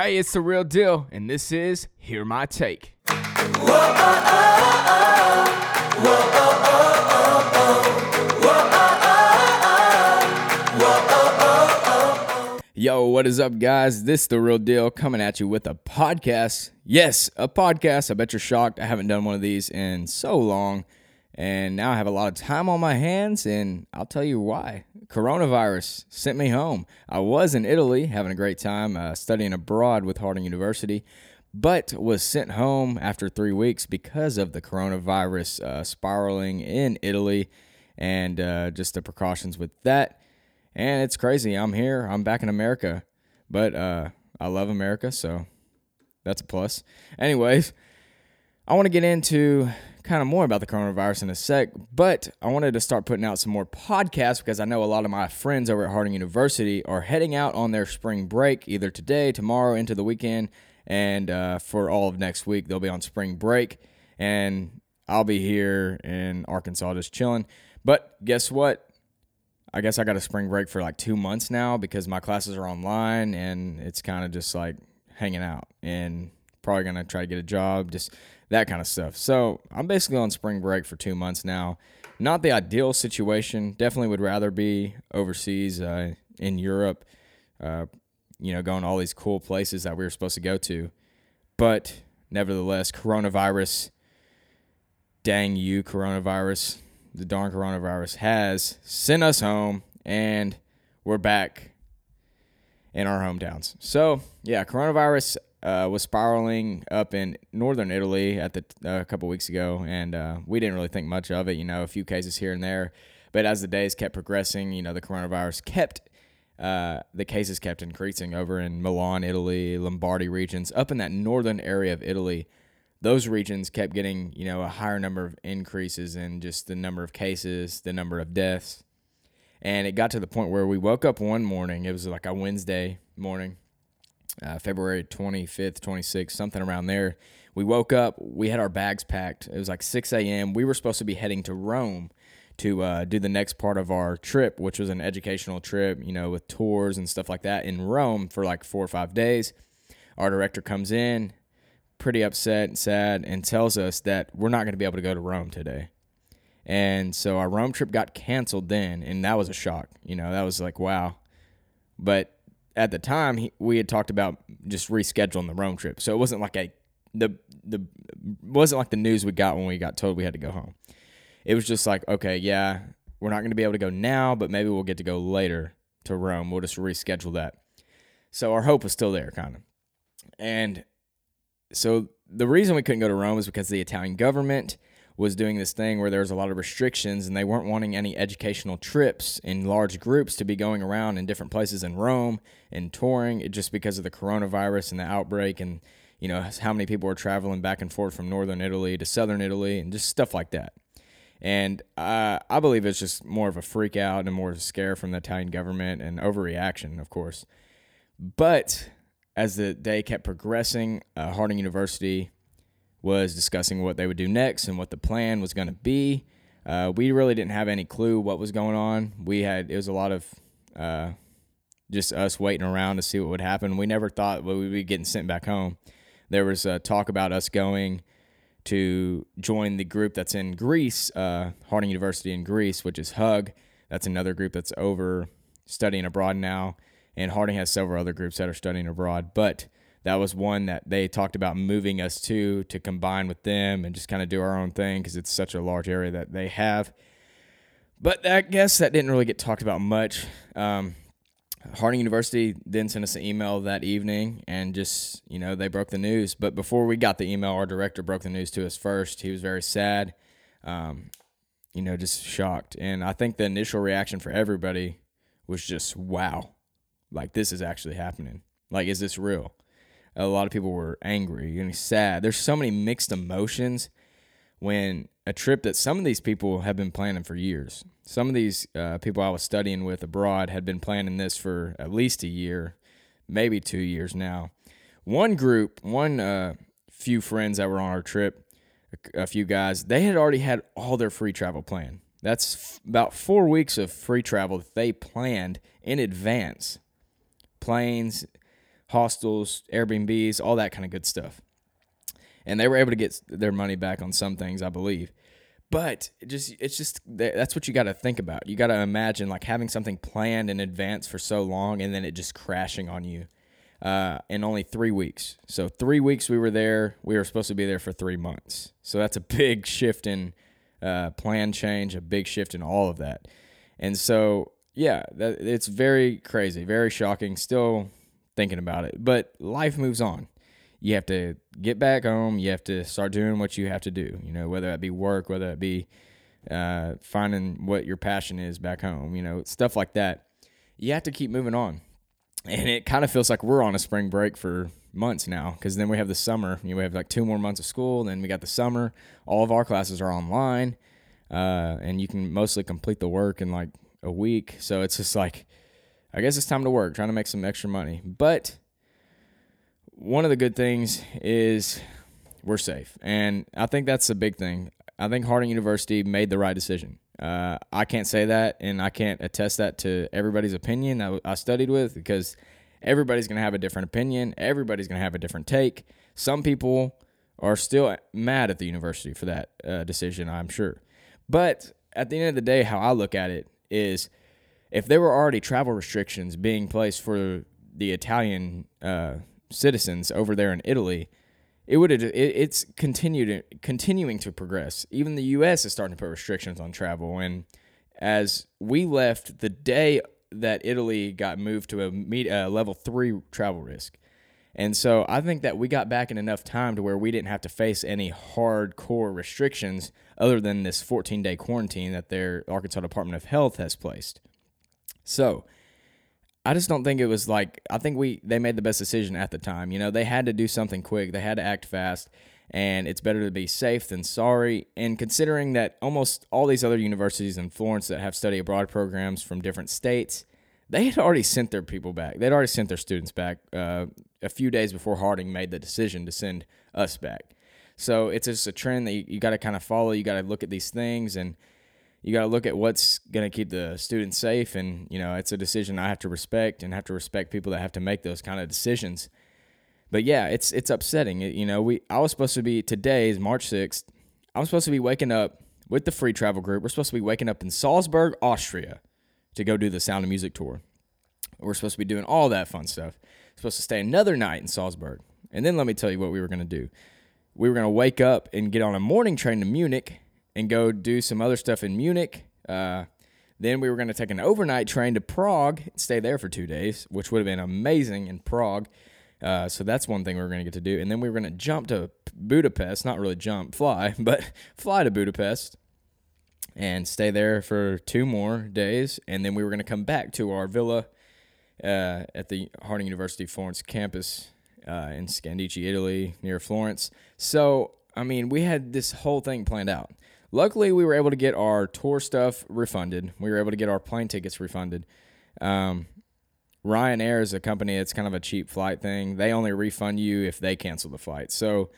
Hey, it's the real deal, and this is Hear My Take. Yo, what is up, guys? This is the real deal coming at you with a podcast. Yes, a podcast. I bet you're shocked. I haven't done one of these in so long, and now I have a lot of time on my hands, and I'll tell you why. Coronavirus sent me home. I was in Italy having a great time uh, studying abroad with Harding University, but was sent home after three weeks because of the coronavirus uh, spiraling in Italy and uh, just the precautions with that. And it's crazy. I'm here. I'm back in America, but uh, I love America, so that's a plus. Anyways, I want to get into kind of more about the coronavirus in a sec, but I wanted to start putting out some more podcasts because I know a lot of my friends over at Harding University are heading out on their spring break either today, tomorrow, into the weekend, and uh, for all of next week they'll be on spring break, and I'll be here in Arkansas just chilling. But guess what? I guess I got a spring break for like two months now because my classes are online and it's kind of just like hanging out and probably gonna try to get a job, just that kind of stuff. So I'm basically on spring break for two months now. Not the ideal situation. Definitely would rather be overseas uh, in Europe, uh, you know, going to all these cool places that we were supposed to go to. But nevertheless, coronavirus, dang you, coronavirus the darn coronavirus has sent us home and we're back in our hometowns. So, yeah, coronavirus uh, was spiraling up in northern Italy at the uh, a couple weeks ago, and uh, we didn't really think much of it. You know, a few cases here and there, but as the days kept progressing, you know, the coronavirus kept uh, the cases kept increasing over in Milan, Italy, Lombardy regions, up in that northern area of Italy those regions kept getting you know a higher number of increases in just the number of cases, the number of deaths, and it got to the point where we woke up one morning. It was like a Wednesday morning, uh, February twenty fifth, twenty sixth, something around there. We woke up. We had our bags packed. It was like six a.m. We were supposed to be heading to Rome to uh, do the next part of our trip, which was an educational trip, you know, with tours and stuff like that in Rome for like four or five days. Our director comes in, pretty upset and sad and tells us that we're not going to be able to go to Rome today. And so our Rome trip got canceled then, and that was a shock. You know, that was like, wow. But at the time, he, we had talked about just rescheduling the Rome trip. So it wasn't like a the the wasn't like the news we got when we got told we had to go home. It was just like, okay, yeah, we're not going to be able to go now, but maybe we'll get to go later to Rome. We'll just reschedule that. So our hope was still there, kind of. And so the reason we couldn't go to Rome is because the Italian government was doing this thing where there was a lot of restrictions and they weren't wanting any educational trips in large groups to be going around in different places in Rome and touring just because of the coronavirus and the outbreak and you know how many people were traveling back and forth from northern Italy to southern Italy and just stuff like that. And uh, I believe it's just more of a freak out and more of a scare from the Italian government and overreaction, of course. But as the day kept progressing, uh, Harding University was discussing what they would do next and what the plan was going to be. Uh, we really didn't have any clue what was going on. We had it was a lot of uh, just us waiting around to see what would happen. We never thought we would be getting sent back home. There was a talk about us going to join the group that's in Greece, uh, Harding University in Greece, which is HUG. That's another group that's over studying abroad now and Harding has several other groups that are studying abroad. But that was one that they talked about moving us to to combine with them and just kind of do our own thing because it's such a large area that they have. But I guess that didn't really get talked about much. Um, Harding University then sent us an email that evening and just, you know, they broke the news. But before we got the email, our director broke the news to us first. He was very sad, um, you know, just shocked. And I think the initial reaction for everybody was just, wow like this is actually happening. Like, is this real? A lot of people were angry and sad. There's so many mixed emotions when a trip that some of these people have been planning for years. Some of these uh, people I was studying with abroad had been planning this for at least a year, maybe two years now. One group, one uh, few friends that were on our trip, a, a few guys, they had already had all their free travel planned. That's f- about four weeks of free travel that they planned in advance planes, hostels, Airbnbs, all that kind of good stuff. And they were able to get their money back on some things, I believe. But it just it's just that's what you got to think about. You got to imagine like having something planned in advance for so long and then it just crashing on you uh, in only three weeks. So three weeks we were there. We were supposed to be there for three months. So that's a big shift in uh, plan change, a big shift in all of that. And so yeah, that, it's very crazy, very shocking. Still thinking about it, but life moves on you have to get back home. You have to start doing what you have to do. You know, whether that be work, whether that be uh, finding what your passion is back home. You know, stuff like that. You have to keep moving on, and it kind of feels like we're on a spring break for months now because then we have the summer. You know, we have like two more months of school. Then we got the summer. All of our classes are online, uh, and you can mostly complete the work in like a week. So it's just like, I guess it's time to work, trying to make some extra money, but one of the good things is we're safe, and I think that's a big thing. I think Harding University made the right decision. Uh, I can't say that, and I can't attest that to everybody's opinion I, I studied with because everybody's going to have a different opinion. Everybody's going to have a different take. Some people are still mad at the university for that uh, decision, I'm sure. But at the end of the day, how I look at it is if there were already travel restrictions being placed for the Italian uh, citizens over there in Italy, it would it, it's continued continuing to progress. Even the U.S. is starting to put restrictions on travel, and as we left the day that Italy got moved to a uh, level three travel risk. And so I think that we got back in enough time to where we didn't have to face any hardcore restrictions other than this 14 day quarantine that their Arkansas Department of Health has placed. So I just don't think it was like I think we they made the best decision at the time. You know, they had to do something quick. They had to act fast, and it's better to be safe than sorry. And considering that almost all these other universities in Florence that have study abroad programs from different states, they had already sent their people back. They'd already sent their students back uh, a few days before Harding made the decision to send us back. So it's just a trend that you, you got to kind of follow. You got to look at these things and you got to look at what's going to keep the students safe and you know it's a decision i have to respect and have to respect people that have to make those kind of decisions. But yeah it's it's upsetting. It, you know we i was supposed to be today is march 6th i'm supposed to be waking up with the free travel group. We're supposed to be waking up in salzburg austria to go do the sound of music tour. We're supposed to be doing all that fun stuff. Supposed to stay another night in salzburg. And then let me tell you what we were going to do. We were going to wake up and get on a morning train to munich and go do some other stuff in Munich. Uh, then we were going to take an overnight train to Prague, stay there for two days, which would have been amazing in Prague. Uh, so that's one thing we were going to get to do. And then we were going to jump to Budapest, not really jump, fly, but fly to Budapest and stay there for two more days. And then we were going to come back to our villa uh, at the Harding University Florence campus uh, in Scandicci, Italy, near Florence. So, I mean, we had this whole thing planned out. Luckily, we were able to get our tour stuff refunded. We were able to get our plane tickets refunded. Um, Ryanair is a company that's kind of a cheap flight thing. They only refund you if they cancel the flight. So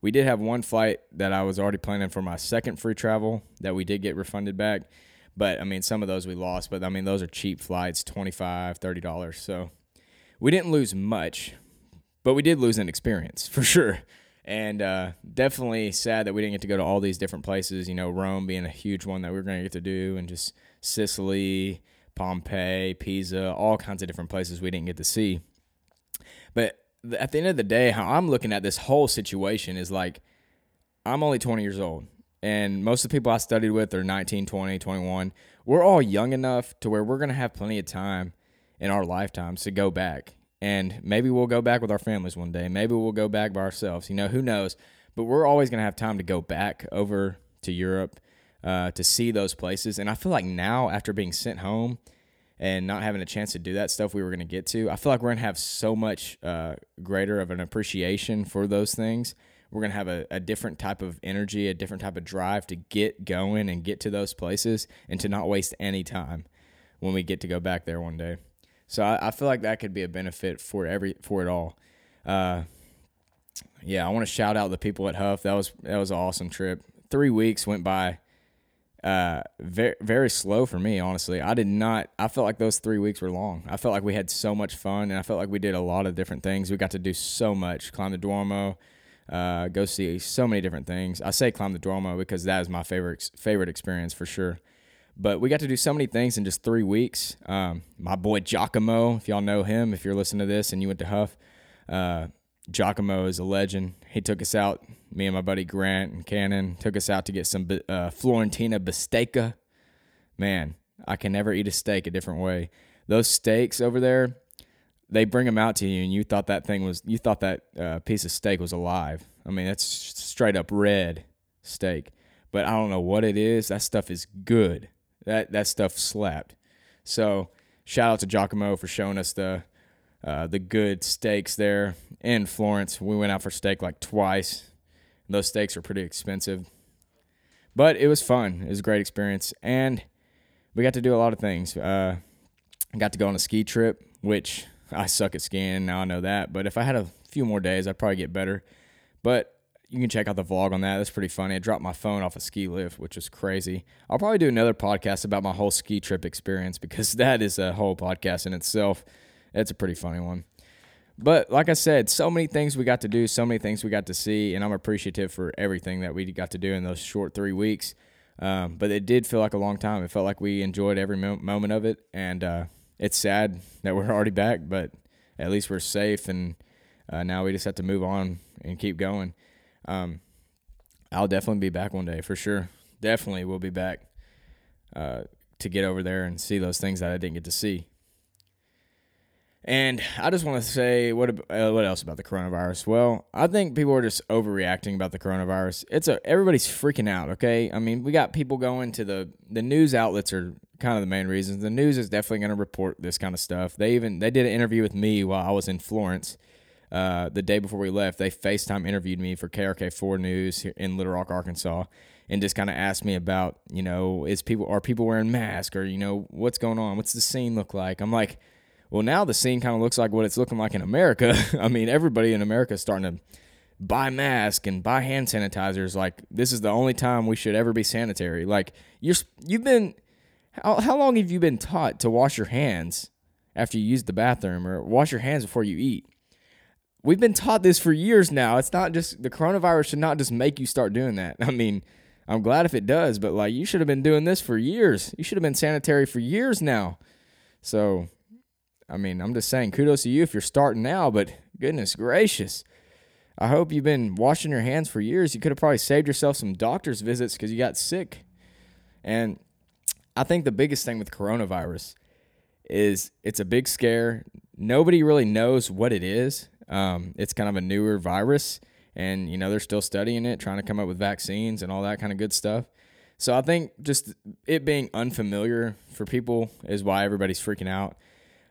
we did have one flight that I was already planning for my second free travel that we did get refunded back. But I mean, some of those we lost, but I mean, those are cheap flights, $25, $30. So we didn't lose much, but we did lose an experience for sure and uh, definitely sad that we didn't get to go to all these different places. You know, Rome being a huge one that we are going to get to do, and just Sicily, Pompeii, Pisa, all kinds of different places we didn't get to see. But at the end of the day, how I'm looking at this whole situation is like, I'm only 20 years old, and most of the people I studied with are 19, 20, 21. We're all young enough to where we're going to have plenty of time in our lifetimes to go back and maybe we'll go back with our families one day. Maybe we'll go back by ourselves. You know, who knows? But we're always going to have time to go back over to Europe uh, to see those places. And I feel like now, after being sent home and not having a chance to do that stuff we were going to get to, I feel like we're going to have so much uh, greater of an appreciation for those things. We're going to have a, a different type of energy, a different type of drive to get going and get to those places and to not waste any time when we get to go back there one day. So I, I feel like that could be a benefit for every for it all. Uh, yeah, I want to shout out the people at HUF. That was that was an awesome trip. Three weeks went by uh, very very slow for me. Honestly, I did not. I felt like those three weeks were long. I felt like we had so much fun, and I felt like we did a lot of different things. We got to do so much. Climb the Duomo. Uh, go see so many different things. I say climb the Duomo because that is my favorite favorite experience for sure. But we got to do so many things in just three weeks. Um, my boy Giacomo, if y'all know him, if you're listening to this and you went to HUF, uh, Giacomo is a legend. He took us out, me and my buddy Grant and Cannon, took us out to get some uh, Florentina bistecca. Man, I can never eat a steak a different way. Those steaks over there, they bring them out to you, and you thought that thing was, you thought that uh, piece of steak was alive. I mean, that's straight up red steak. But I don't know what it is. That stuff is good. That that stuff slapped. So shout out to Giacomo for showing us the uh, the good steaks there in Florence. We went out for steak like twice. Those steaks are pretty expensive, but it was fun. It was a great experience, and we got to do a lot of things. Uh, I got to go on a ski trip, which I suck at skiing now. I know that, but if I had a few more days, I'd probably get better. But you can check out the vlog on that. That's pretty funny. I dropped my phone off a ski lift, which was crazy. I'll probably do another podcast about my whole ski trip experience because that is a whole podcast in itself. It's a pretty funny one. But like I said, so many things we got to do, so many things we got to see, and I'm appreciative for everything that we got to do in those short three weeks. Um, but it did feel like a long time. It felt like we enjoyed every mo- moment of it, and uh, it's sad that we're already back, but at least we're safe, and uh, now we just have to move on and keep going. Um, I'll definitely be back one day for sure. Definitely will be back uh, to get over there and see those things that I didn't get to see. And I just want to say what uh, what else about the coronavirus? Well, I think people are just overreacting about the coronavirus. It's a everybody's freaking out. Okay, I mean we got people going to the the news outlets are kind of the main reasons. The news is definitely going to report this kind of stuff. They even they did an interview with me while I was in Florence. Uh, the day before we left, they FaceTime interviewed me for KARK 4 News in Little Rock, Arkansas, and just kind of asked me about, you know, is people are people wearing masks or you know what's going on? What's the scene look like? I'm like well, now the scene kind of looks like what it's looking like in America. I mean, everybody in America is starting to buy masks and buy hand sanitizers. Like this is the only time we should ever be sanitary. Like you're you've been how how long have you been taught to wash your hands after you use the bathroom or wash your hands before you eat? We've been taught this for years now. It's not just the coronavirus should not just make you start doing that. I mean, I'm glad if it does, but like you should have been doing this for years. You should have been sanitary for years now. So I mean, I'm just saying, kudos to you if you're starting now, but goodness gracious. I hope you've been washing your hands for years. You could have probably saved yourself some doctor's visits because you got sick. And I think the biggest thing with coronavirus is it's a big scare. Nobody really knows what it is. Um, it's kind of a newer virus, and you know they're still studying it, trying to come up with vaccines and all that kind of good stuff. So I think just it being unfamiliar for people is why everybody's freaking out.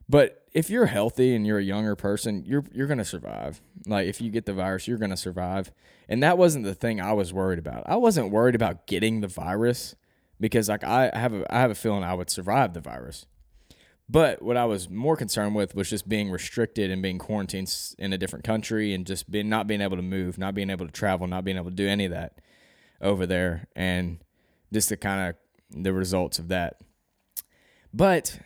But if you're healthy and you're a younger person, you're you're gonna survive. Like if you get the virus, you're gonna survive. And that wasn't the thing I was worried about. I wasn't worried about getting the virus because like I have a I have a feeling I would survive the virus. But what I was more concerned with was just being restricted and being quarantined in a different country and just being not being able to move, not being able to travel, not being able to do any of that over there, and just the kind of the results of that. But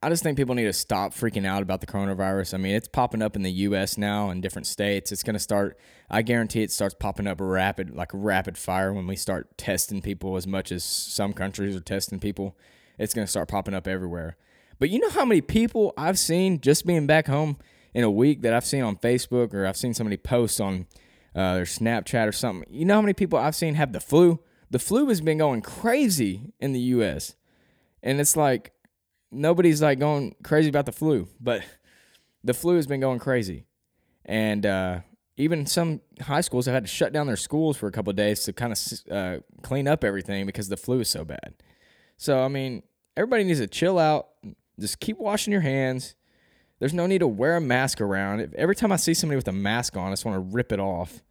I just think people need to stop freaking out about the coronavirus. I mean, it's popping up in the U.S. now in different states. It's going to start. I guarantee it starts popping up rapid, like rapid fire, when we start testing people as much as some countries are testing people. It's going to start popping up everywhere. But you know how many people I've seen just being back home in a week that I've seen on Facebook or I've seen somebody post on uh, their Snapchat or something. You know how many people I've seen have the flu? The flu has been going crazy in the U.S. And it's like nobody's like going crazy about the flu, but the flu has been going crazy. And uh, even some high schools have had to shut down their schools for a couple of days to kind of uh, clean up everything because the flu is so bad. So, I mean, everybody needs to chill out. Just keep washing your hands. There's no need to wear a mask around. Every time I see somebody with a mask on, I just want to rip it off.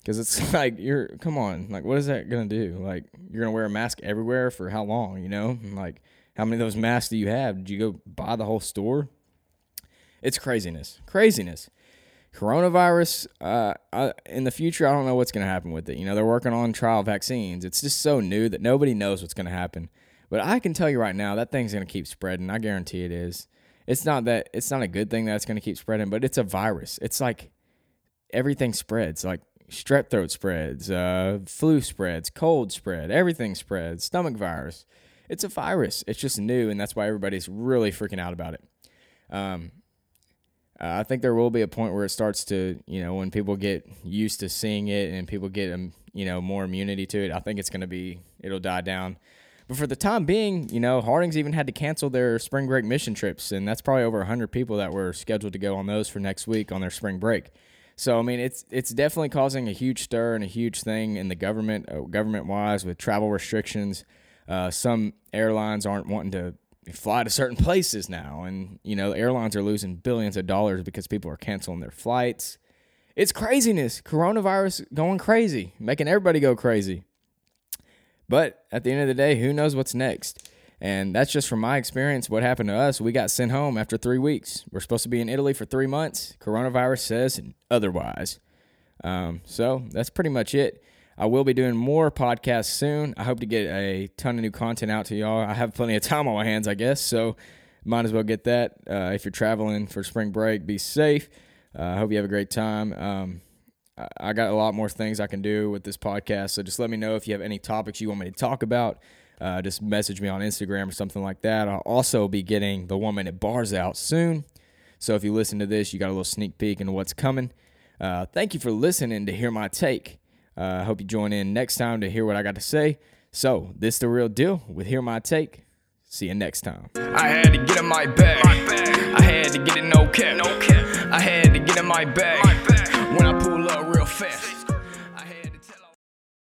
Because it's like, you're, come on, like, what is that to do? Like, you're to wear a mask everywhere for how long, you know? Like, how many of those masks do you have? Did you go buy the whole store? It's craziness. Craziness. Coronavirus, uh, I, in the future, I don't know what's going to happen with it. You know, they're working on trial vaccines. It's just so new that nobody knows what's going to happen. But I can tell you right now, that thing's going to keep spreading. I guarantee it is. It's not that it's not a good thing that it's going to keep spreading, but it's a virus. It's like everything spreads. Like strep throat spreads, uh, flu spreads, cold spread, everything spreads, stomach virus. It's a virus. It's just new, and that's why everybody's really freaking out about it. Um, I think there will be a point where it starts to, you know, when people get used to seeing it and people get, um, you know, more immunity to it. I think it's going to be, it'll die down. But for the time being, you know, Harding's even had to cancel their spring break mission trips, and that's probably over 100 people that were scheduled to go on those for next week on their spring break. So I mean, it's it's definitely causing a huge stir and a huge thing in the government, uh, government wise, with travel restrictions. Uh, some airlines aren't wanting to fly to certain places now, and you know, airlines are losing billions of dollars because people are canceling their flights. It's craziness. Coronavirus going crazy, making everybody go crazy. But at the end of the day, who knows what's next? And that's just from my experience. What happened to us? We got sent home after three weeks. We're supposed to be in Italy for three months. Coronavirus says otherwise. Um, so that's pretty much it. I will be doing more podcasts soon. I hope to get a ton of new content out to y'all. I have plenty of time on my hands, I guess. So might as well get that. Uh, if you're traveling for spring break, be safe. Uh, I uh, hope you have a great time. Um, I got a lot more things I can do with this podcast. So just let me know if you have any topics you want me to talk about. Uh, just message me on Instagram or something like that. I'll also be getting the one minute bars out soon. So if you listen to this, you got a little sneak peek into what's coming. Uh, thank you for listening to hear my take. Uh, I uh, hope you join in next time to hear what I got to say. So this the real deal with hear my take. See you next time. I had to get in my bag. I had to get it no cap. No cap. I had to get in my bag. My bag. I pull up real fast.